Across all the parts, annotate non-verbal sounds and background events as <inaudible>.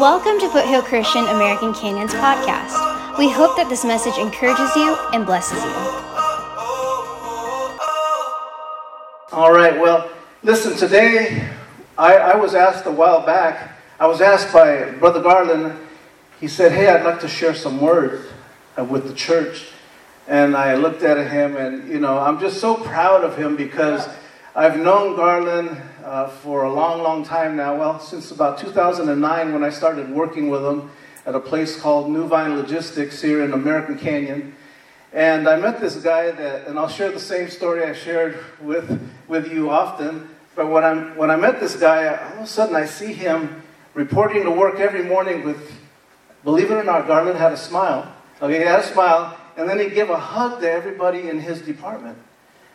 Welcome to Foothill Christian American Canyons podcast. We hope that this message encourages you and blesses you. All right, well, listen, today I, I was asked a while back, I was asked by Brother Garland, he said, Hey, I'd like to share some words uh, with the church. And I looked at him, and you know, I'm just so proud of him because I've known Garland uh, for a long, long time now. Well, since about 2009 when I started working with him at a place called New Vine Logistics here in American Canyon. And I met this guy that, and I'll share the same story I shared with, with you often. But when, I'm, when I met this guy, all of a sudden I see him reporting to work every morning with, believe it or not, Garland had a smile. Okay, he had a smile, and then he'd give a hug to everybody in his department.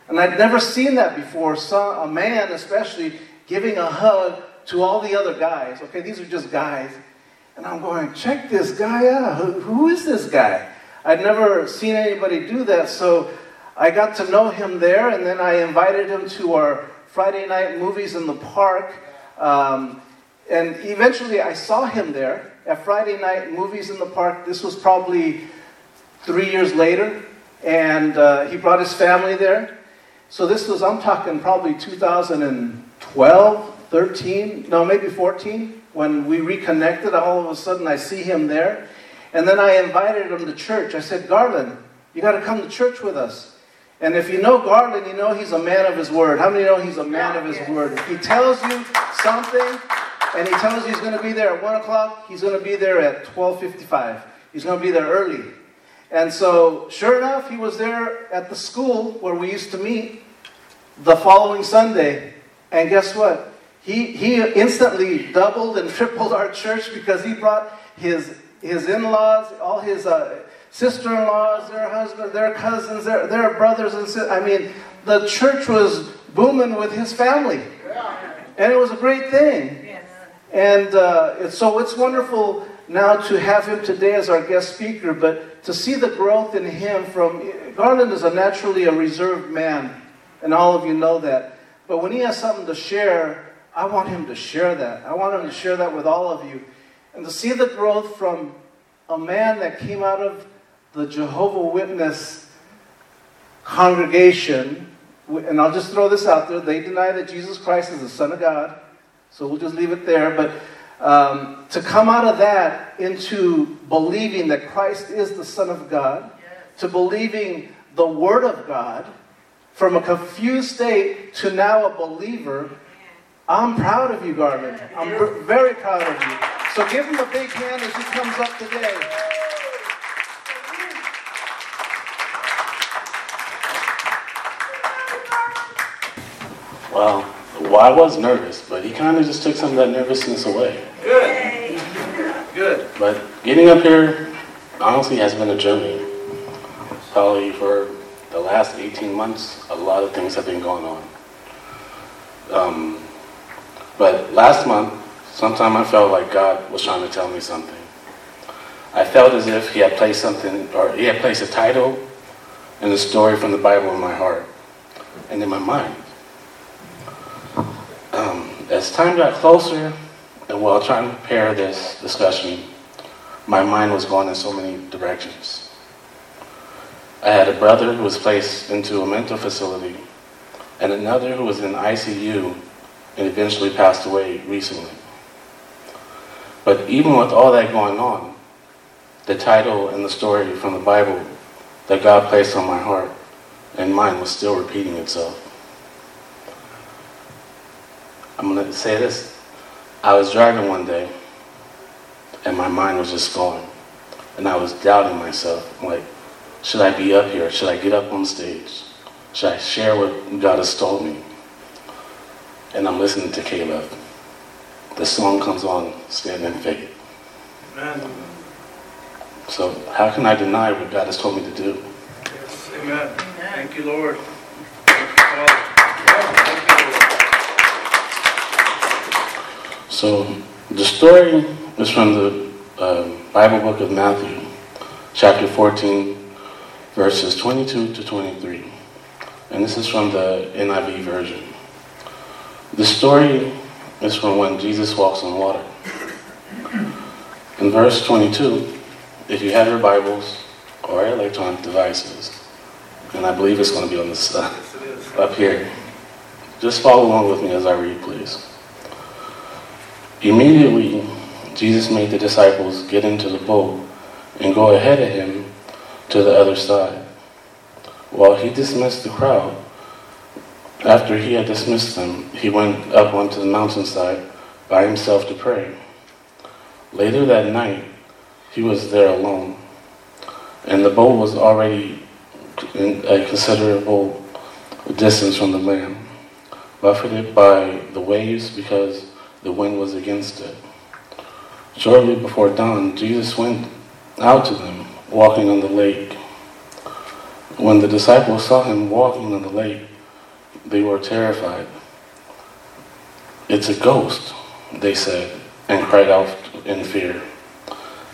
And I'd never seen that before. Some, a man, especially, giving a hug to all the other guys. Okay, these are just guys. And I'm going, check this guy out. who, who is this guy? I'd never seen anybody do that. So I got to know him there, and then I invited him to our Friday night movies in the park. Um, and eventually I saw him there at Friday night movies in the park. This was probably three years later. And uh, he brought his family there. So this was, I'm talking probably 2012, 13, no, maybe 14, when we reconnected. All of a sudden, I see him there. And then I invited him to church. I said, Garland, you got to come to church with us. And if you know Garland, you know he's a man of his word. How many know he's a man of his word? If he tells you something, and he tells you he's going to be there at 1 o'clock, he's going to be there at 12.55. He's going to be there early. And so, sure enough, he was there at the school where we used to meet the following Sunday. And guess what? He, he instantly doubled and <laughs> tripled our church because he brought his, his in laws, all his uh, sister in laws, their husbands, their cousins, their, their brothers and sisters. I mean, the church was booming with his family. And it was a great thing. And uh, so it's wonderful now to have him today as our guest speaker, but to see the growth in him from Garland is a naturally a reserved man, and all of you know that. But when he has something to share, I want him to share that. I want him to share that with all of you. And to see the growth from a man that came out of the Jehovah Witness congregation, and I'll just throw this out there, they deny that Jesus Christ is the Son of God. So we'll just leave it there. But um, to come out of that into believing that Christ is the Son of God, to believing the Word of God, from a confused state to now a believer, I'm proud of you, Garland. I'm very proud of you. So give him a big hand as he comes up today. Wow. Well, I was nervous, but he kind of just took some of that nervousness away. Good. Good. But getting up here, honestly, has been a journey. Probably for the last 18 months, a lot of things have been going on. Um, but last month, sometime I felt like God was trying to tell me something. I felt as if He had placed something, or He had placed a title and a story from the Bible in my heart and in my mind. As time got closer, and while trying to prepare this discussion, my mind was going in so many directions. I had a brother who was placed into a mental facility, and another who was in ICU and eventually passed away recently. But even with all that going on, the title and the story from the Bible that God placed on my heart and mind was still repeating itself. I'm going to say this. I was driving one day, and my mind was just going. And I was doubting myself. like, should I be up here? Should I get up on stage? Should I share what God has told me? And I'm listening to Caleb. The song comes on, Stand in Faith. Amen. So how can I deny what God has told me to do? Yes. Amen. Thank you, Lord. Thank you, Father. Thank you, Lord. So the story is from the uh, Bible book of Matthew, chapter 14, verses 22 to 23. And this is from the NIV version. The story is from when Jesus walks on water. In verse 22, if you have your Bibles or electronic devices, and I believe it's going to be on the side <laughs> up here, just follow along with me as I read, please. Immediately, Jesus made the disciples get into the boat and go ahead of him to the other side. While he dismissed the crowd, after he had dismissed them, he went up onto the mountainside by himself to pray. Later that night, he was there alone, and the boat was already a considerable distance from the land, buffeted by the waves because the wind was against it. Shortly before dawn, Jesus went out to them, walking on the lake. When the disciples saw him walking on the lake, they were terrified. It's a ghost, they said, and cried out in fear.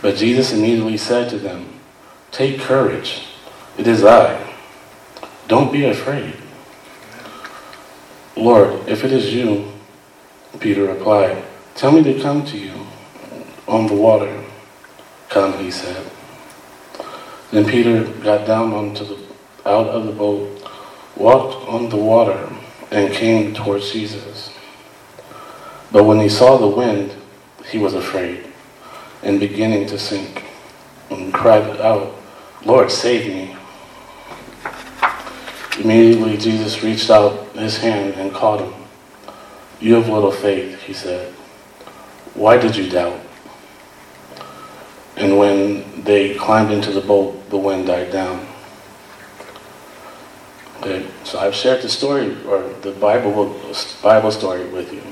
But Jesus immediately said to them, Take courage, it is I. Don't be afraid. Lord, if it is you, Peter replied, Tell me to come to you on the water. Come, he said. Then Peter got down onto the, out of the boat, walked on the water, and came towards Jesus. But when he saw the wind, he was afraid and beginning to sink and cried out, Lord, save me. Immediately Jesus reached out his hand and caught him. You have little faith, he said. Why did you doubt? And when they climbed into the boat, the wind died down. Okay, so I've shared the story or the Bible Bible story with you.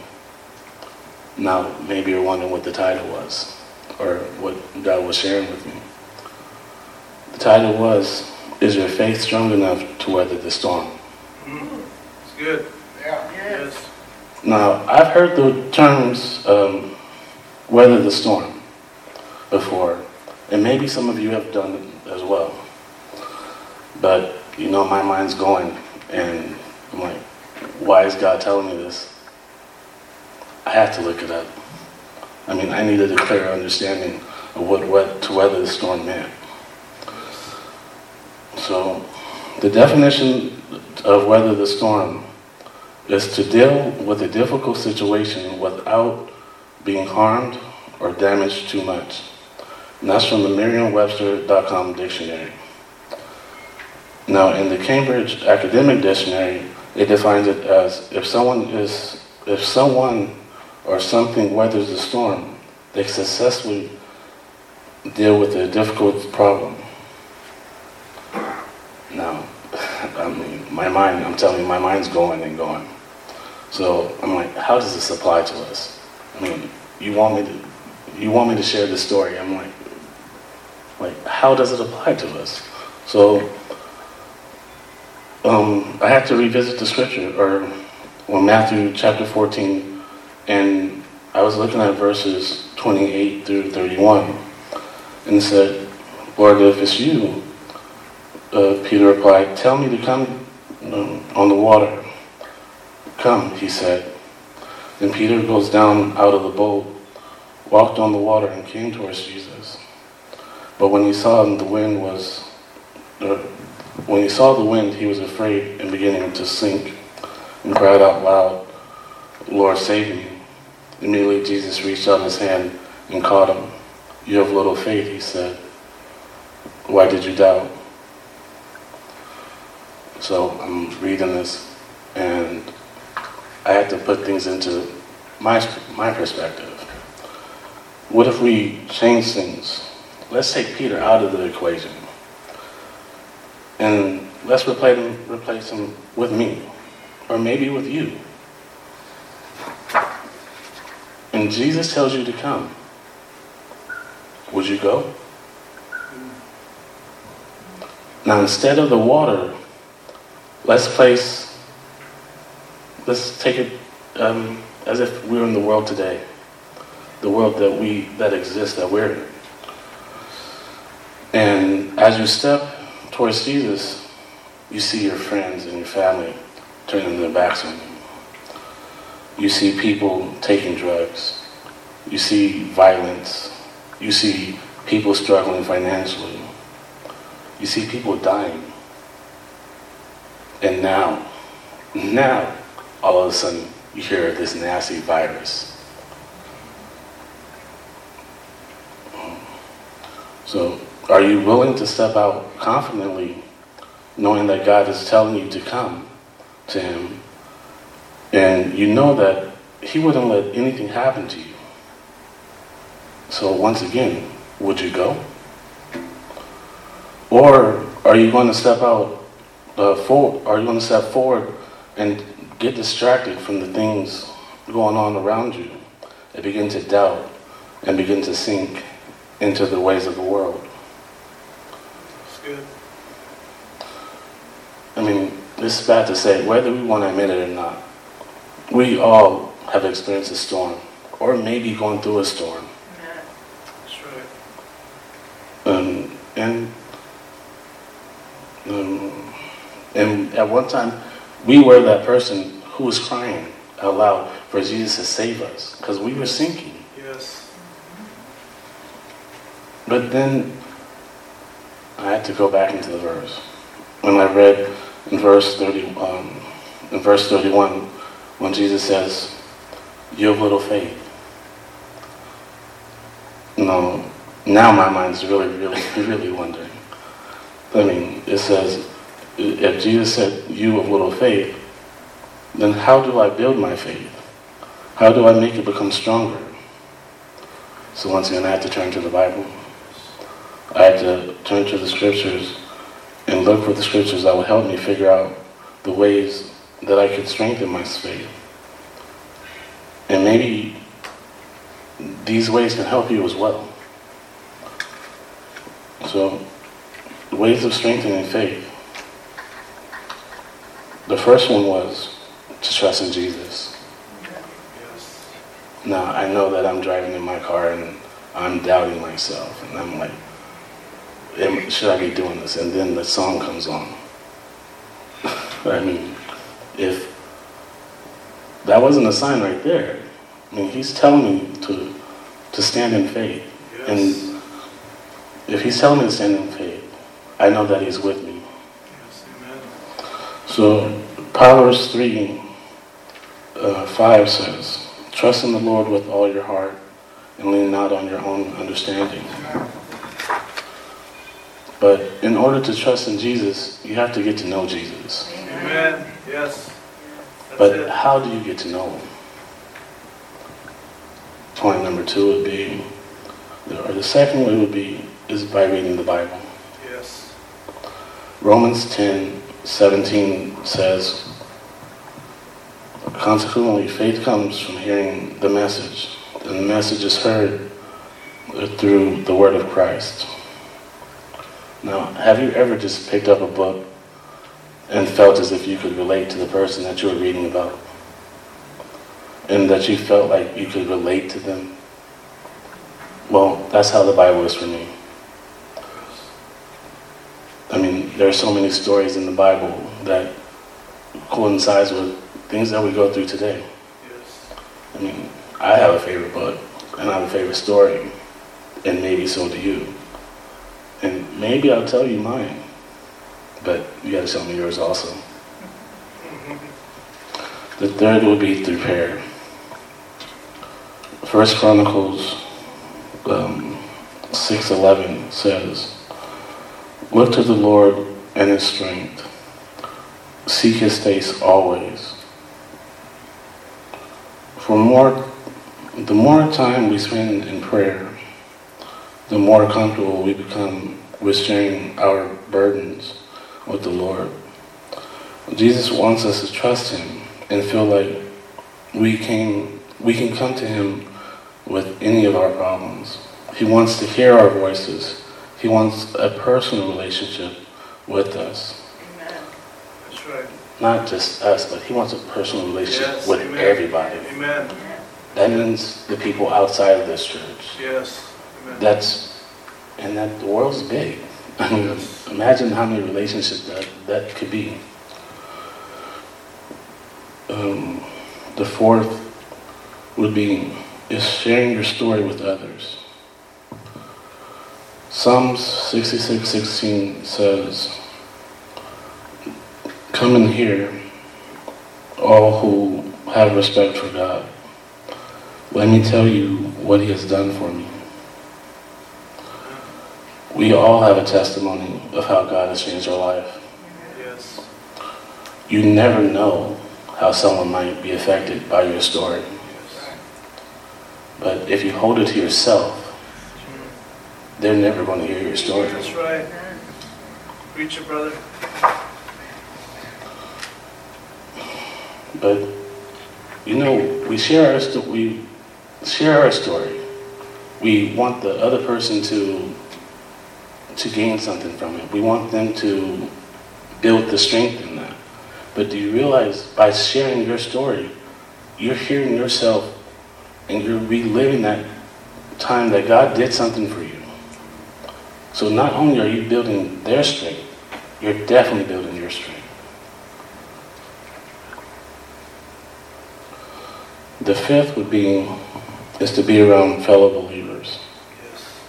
Now maybe you're wondering what the title was or what God was sharing with me. The title was, Is Your Faith Strong Enough to Weather the Storm? Mm-hmm. It's good. Now, I've heard the terms um, weather the storm before, and maybe some of you have done it as well. But, you know, my mind's going, and I'm like, why is God telling me this? I have to look it up. I mean, I needed a clear understanding of what, what to weather the storm meant. So, the definition of weather the storm is to deal with a difficult situation without being harmed or damaged too much. And that's from the Merriam-Webster.com dictionary. Now, in the Cambridge Academic Dictionary, it defines it as if someone is if someone or something weathers the storm, they successfully deal with a difficult problem. Now, <laughs> I mean, my mind, I'm telling you, my mind's going and going. So I'm like, how does this apply to us? I mean, you want me to, you want me to share this story? I'm like, like, how does it apply to us? So um, I had to revisit the scripture, or well, Matthew chapter 14, and I was looking at verses 28 through 31 and said, Lord, if it's you, uh, Peter replied, Tell me to come um, on the water. Come, he said. Then Peter goes down out of the boat, walked on the water, and came towards Jesus. But when he saw the wind was, when he saw the wind, he was afraid and beginning to sink, and cried out loud, Lord, save me. Immediately Jesus reached out his hand and caught him. You have little faith, he said. Why did you doubt? So I'm reading this and I had to put things into my, my perspective. What if we change things? Let's take Peter out of the equation and let's replace him, replace him with me or maybe with you. and Jesus tells you to come, would you go? Now, instead of the water, let's place, let's take it um, as if we we're in the world today, the world that we that exists that we're in. And as you step towards Jesus, you see your friends and your family turning their backs on you. You see people taking drugs. You see violence. You see people struggling financially. You see people dying. And now, now, all of a sudden, you hear this nasty virus. So, are you willing to step out confidently, knowing that God is telling you to come to Him, and you know that He wouldn't let anything happen to you? So, once again, would you go? Or are you going to step out uh, forward? Are you going to step forward and get distracted from the things going on around you and begin to doubt and begin to sink into the ways of the world? That's good. I mean, this is bad to say, whether we want to admit it or not, we all have experienced a storm, or maybe going through a storm. That's right. Um, and um, and at one time, we were that person who was crying out loud for Jesus to save us because we were sinking. Yes. But then I had to go back into the verse. When I read in verse 30, um, in verse 31, when Jesus says, "You have little faith." No, now my mind's really, really, <laughs> really wondering. I mean, it says, if Jesus said, "You of little faith," then how do I build my faith? How do I make it become stronger? So once again, I have to turn to the Bible. I had to turn to the scriptures and look for the scriptures that would help me figure out the ways that I could strengthen my faith. And maybe these ways can help you as well. So, ways of strengthening faith. The first one was to trust in Jesus. Now, I know that I'm driving in my car and I'm doubting myself, and I'm like, should I be doing this? And then the song comes on. <laughs> I mean, if that wasn't a sign right there, I mean, he's telling me to, to stand in faith. Yes. And if he's telling me to stand in faith, I know that he's with me. Yes. Amen. So Proverbs 3, uh, 5 says, Trust in the Lord with all your heart and lean not on your own understanding. But in order to trust in Jesus, you have to get to know Jesus. Amen. Yes. That's But it. how do you get to know him? Point number two would be, or the second way would be, is by reading the Bible. Yes. Romans 10, 17 says, Consequently, faith comes from hearing the message, and the message is heard through the word of Christ. Now, have you ever just picked up a book and felt as if you could relate to the person that you were reading about? And that you felt like you could relate to them? Well, that's how the Bible is for me. I mean, there are so many stories in the Bible that coincides with things that we go through today. Yes. I mean, I have a favorite book, and I have a favorite story, and maybe so do you. And maybe I'll tell you mine, but you got to tell me yours also. The third would be through prayer. First Chronicles um, 6.11 says, Look to the Lord and his strength. Seek his face always. For more, the more time we spend in prayer, the more comfortable we become with sharing our burdens with the Lord. Jesus wants us to trust him and feel like we can, we can come to him with any of our problems. He wants to hear our voices. He wants a personal relationship with us. Amen. That's right. Not just us, but he wants a personal relationship Yes. with Amen. everybody. Amen. That means the people outside of this church. Yes. Amen. That's, and that the world's big. <laughs> I mean, Yes. imagine how many relationships that, that could be. Um, the fourth would be is sharing your story with others. Psalms 66 16 says, Come and hear, all who have respect for God. Let me tell you what He has done for me. We all have a testimony of how God has changed our life. Yes. You never know how someone might be affected by your story. But if you hold it to yourself, they're never going to hear your story. That's right. Preacher, brother. But you know, we share our sto- we share our story. We want the other person to to gain something from it. We want them to build the strength in that. But do you realize by sharing your story, you're hearing yourself and you're reliving that time that God did something for you. So not only are you building their strength, you're definitely building your strength. The fifth would be is to be around fellow believers. Yes.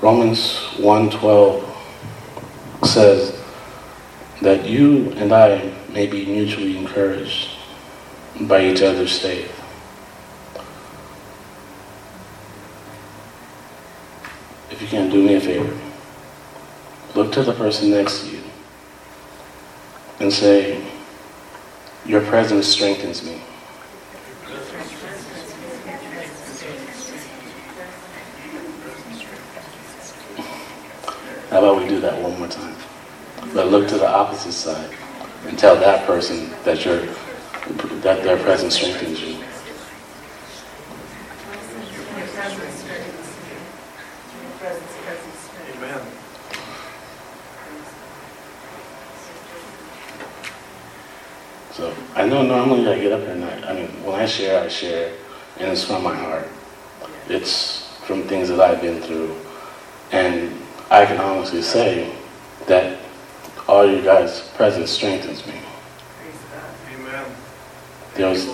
Romans 1:12 says that you and I may be mutually encouraged by each other's faith. If you can do me a favor, look to the person next to you and say, Your presence strengthens me. How about we do that one more time? But look to the opposite side and tell that person that your that their presence strengthens you. Amen. So I know normally I get up and I, I mean, when I share, I share, and it's from my heart. It's from things that I've been through, and I can honestly say that all you guys' presence strengthens me. Amen. There was.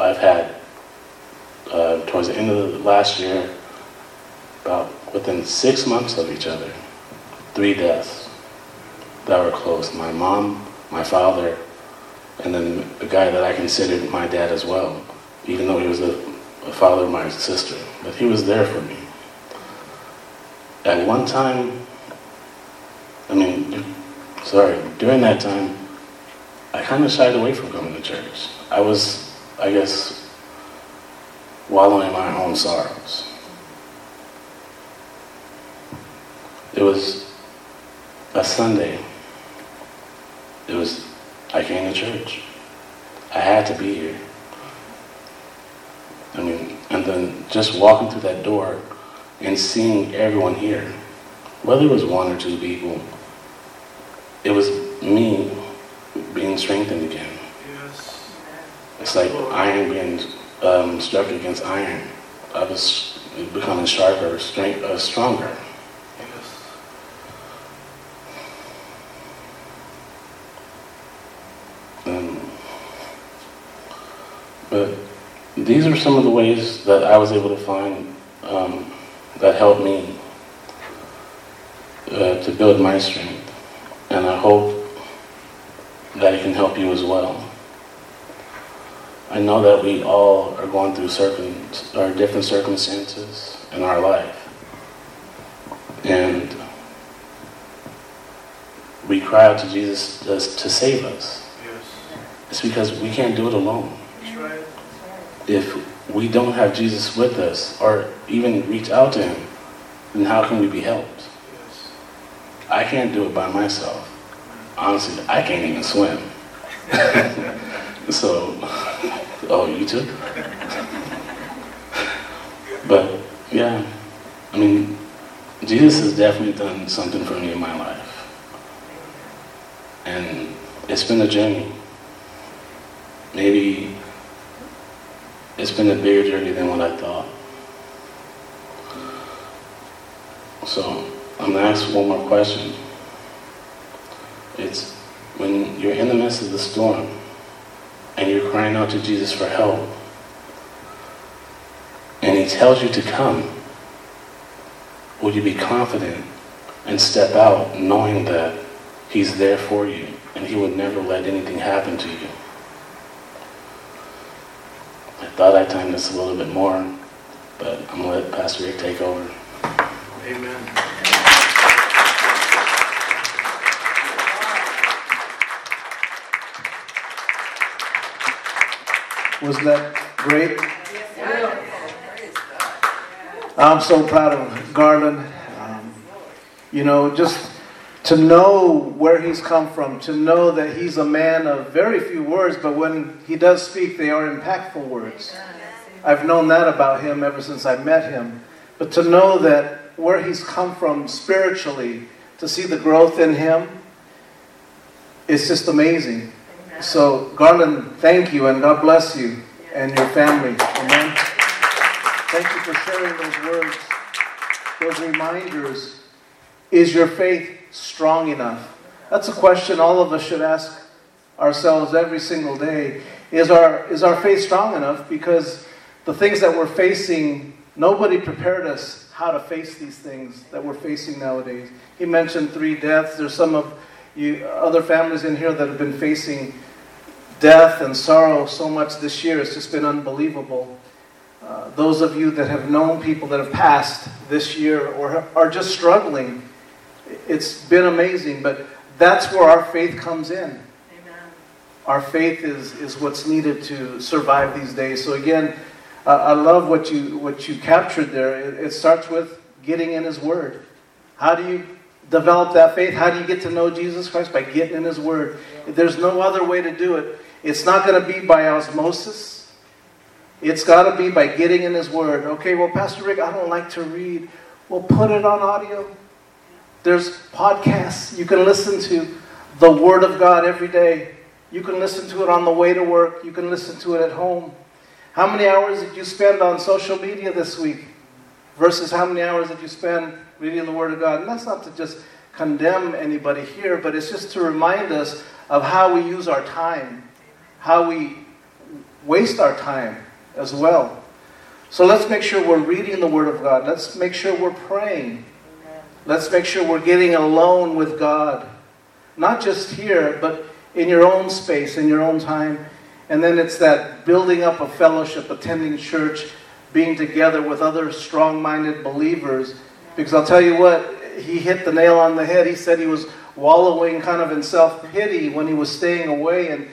I've had uh, towards the end of the last year, about within six months of each other, three deaths that were close. My mom, my father, and then a guy that I considered my dad as well, even though he was a, a father of my sister. But he was there for me. At one time, I mean, sorry, during that time, I kind of shied away from coming to church. I was, I guess, wallowing in my own sorrows. It was a Sunday. It was, I came to church. I had to be here. I mean, and then just walking through that door and seeing everyone here, whether it was one or two people, it was me being strengthened again. Yes. It's like iron being um, struck against iron. I was becoming sharper, strength, uh, stronger. Yes. Um, but these are some of the ways that I was able to find um, that helped me uh, to build my strength. And I hope that it can help you as well. I know that we all are going through certain or different circumstances in our life. And we cry out to Jesus to, save us. Yes. It's because we can't do it alone. Right. If we don't have Jesus with us or even reach out to him, then how can we be helped? I can't do it by myself. Honestly, I can't even swim. <laughs> so, <laughs> oh, you too? <laughs> but, yeah, I mean, Jesus has definitely done something for me in my life. And it's been a journey. Maybe it's been a bigger journey than what I thought. So I'm gonna ask one more question. It's when you're in the midst of the storm and you're crying out to Jesus for help, and he tells you to come, Will you be confident and step out knowing that He's there for you and He would never let anything happen to you? I thought I timed this a little bit more, but I'm going to let Pastor Rick take over. Amen. Was that great? I'm so proud of Garland. Um, you know, just to know where he's come from, to know that he's a man of very few words, but when he does speak, they are impactful words. I've known that about him ever since I met him. But to know that where he's come from spiritually, to see the growth in him, it's just amazing. So, Garland, thank you and God bless you and your family. Amen. Thank you for sharing those words, those reminders. Is your faith strong enough? That's a question all of us should ask ourselves every single day. Is our, is our faith strong enough? Because the things that we're facing, nobody prepared us how to face these things that we're facing nowadays. He mentioned three deaths. There's some of you other families in here that have been facing death and sorrow so much this year. It's just been unbelievable. Uh, those of you that have known people that have passed this year or are just struggling, it's been amazing. But that's where our faith comes in. Amen. Our faith is, is what's needed to survive these days. So again, uh, I love what you what you captured there. It, it starts with getting in His Word. How do you develop that faith? How do you get to know Jesus Christ? By getting in His Word. There's no other way to do it. It's not going to be by osmosis. It's got to be by getting in His Word. Okay, well, Pastor Rick, I don't like to read. Well, put it on audio. There's podcasts you can listen to. The Word of God every day. You can listen to it on the way to work. You can listen to it at home. How many hours did you spend on social media this week versus how many hours did you spend reading the Word of God? And that's not to just condemn anybody here, but it's just to remind us of how we use our time, how we waste our time as well. So let's make sure we're reading the Word of God. Let's make sure we're praying. Let's make sure we're getting alone with God. Not just here, but in your own space, in your own time. And then it's that building up a fellowship, attending church, being together with other strong minded believers. Because I'll tell you what, he hit the nail on the head. He said he was wallowing kind of in self pity when he was staying away. And,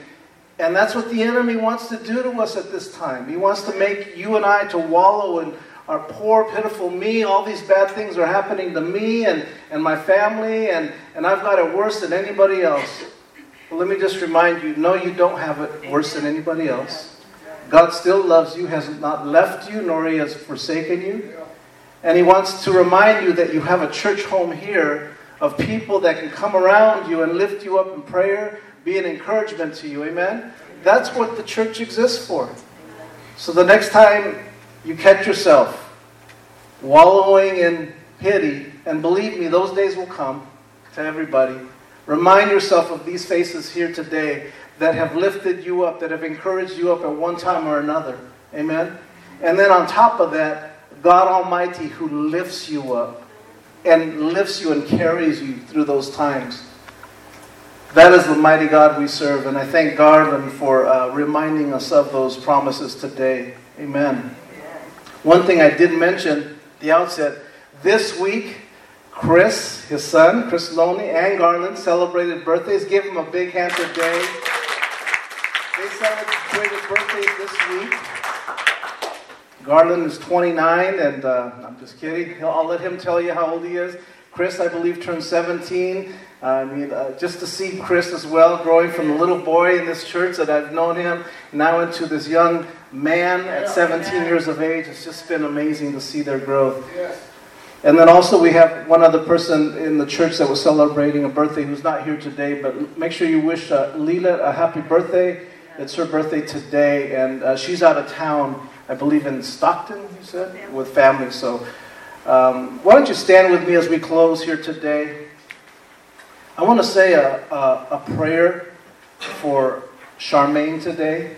and that's what the enemy wants to do to us at this time. He wants to make you and I to wallow in our poor, pitiful me. All these bad things are happening to me and, and my family, and, and I've got it worse than anybody else. Well, let me just remind you no, you don't have it worse than anybody else. God still loves you, has not left you, nor He has forsaken you. And He wants to remind you that you have a church home here of people that can come around you and lift you up in prayer, be an encouragement to you. Amen? That's what the church exists for. So the next time you catch yourself wallowing in pity, and believe me, those days will come to everybody. Remind yourself of these faces here today that have lifted you up, that have encouraged you up at one time or another. Amen? And then on top of that, God Almighty who lifts you up and lifts you and carries you through those times. That is the mighty God we serve. And I thank Garland for uh, reminding us of those promises today. Amen. One thing I didn't mention at the outset this week, Chris, his son, Chris Loney, and Garland celebrated birthdays. Give them a big hand today. They celebrated birthdays this week. Garland is 29, and uh, I'm just kidding. I'll let him tell you how old he is. Chris, I believe, turned 17. Uh, I mean, uh, just to see Chris as well, growing from a little boy in this church that I've known him, now into this young man at 17 years of age, it's just been amazing to see their growth. And then also we have one other person in the church that was celebrating a birthday who's not here today, but make sure you wish uh, Leela a happy birthday. It's her birthday today, and uh, she's out of town, I believe in Stockton, you said, with family. So um, why don't you stand with me as we close here today? I want to say a, a, a prayer for Charmaine today.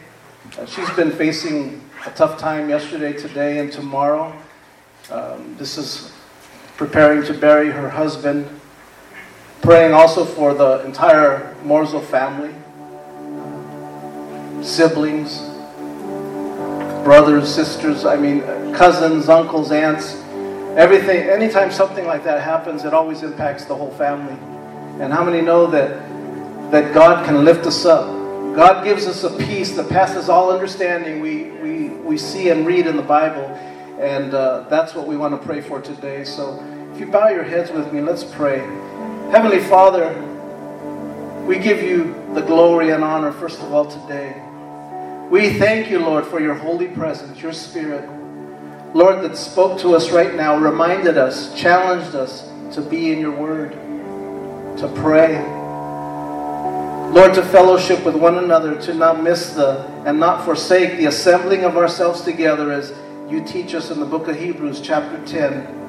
Uh, she's been facing a tough time yesterday, today, and tomorrow. Um, this is preparing to bury her husband. Praying also for the entire Morzo family, siblings, brothers, sisters, I mean, cousins, uncles, aunts, everything. Anytime something like that happens, it always impacts the whole family. And how many know that, that God can lift us up? God gives us a peace that passes all understanding we, we, we see and read in the Bible. And uh, that's what we want to pray for today. So if you bow your heads with me, let's pray. Heavenly Father, we give you the glory and honor, first of all, today. We thank you, Lord, for your holy presence, your spirit. Lord, that spoke to us right now, reminded us, challenged us to be in your word, to pray. Lord, to fellowship with one another, to not miss the and not forsake the assembling of ourselves together as you teach us in the book of Hebrews, chapter 10.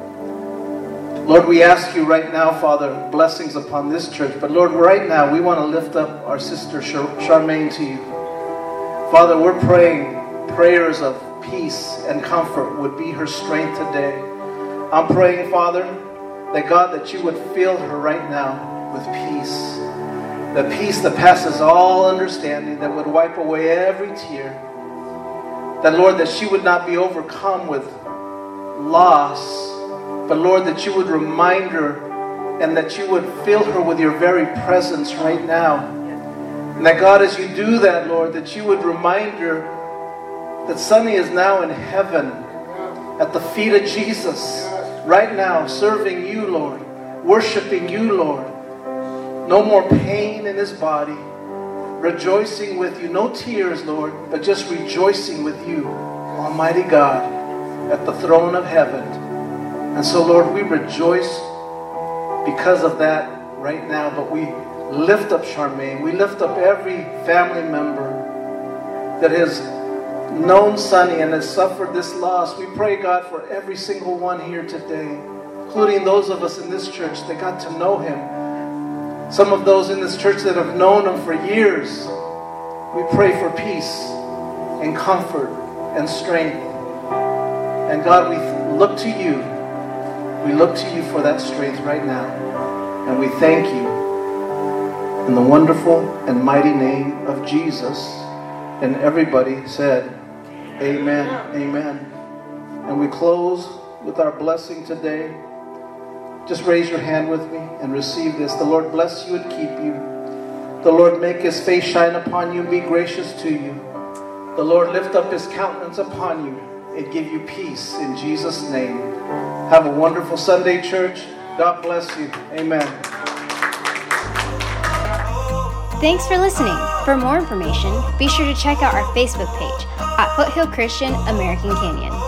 Lord, we ask you right now, Father, blessings upon this church. But Lord, right now, we want to lift up our sister Char- Charmaine to you. Father, we're praying prayers of peace and comfort would be her strength today. I'm praying, Father, that God, that you would fill her right now with peace. The peace that passes all understanding, that would wipe away every tear. That, Lord, that she would not be overcome with loss but Lord, that you would remind her and that you would fill her with your very presence right now. And that God, as you do that, Lord, that you would remind her that Sonny is now in heaven at the feet of Jesus, right now, serving you, Lord, worshiping you, Lord. No more pain in his body, rejoicing with you. No tears, Lord, but just rejoicing with you, Almighty God, at the throne of heaven. And so, Lord, we rejoice because of that right now, but we lift up Charmaine. We lift up every family member that has known Sonny and has suffered this loss. We pray, God, for every single one here today, including those of us in this church that got to know him. Some of those in this church that have known him for years. We pray for peace and comfort and strength. And God, we look to you we look to you for that strength right now. And we thank you in the wonderful and mighty name of Jesus. And everybody said, Amen. Amen. And we close with our blessing today. Just raise your hand with me and receive this. The Lord bless you and keep you. The Lord make his face shine upon you and be gracious to you. The Lord lift up his countenance upon you and give you peace in Jesus' name. Have a wonderful Sunday, church. God bless you. Amen. Thanks for listening. For more information, be sure to check out our Facebook page at Foothill Christian American Canyon.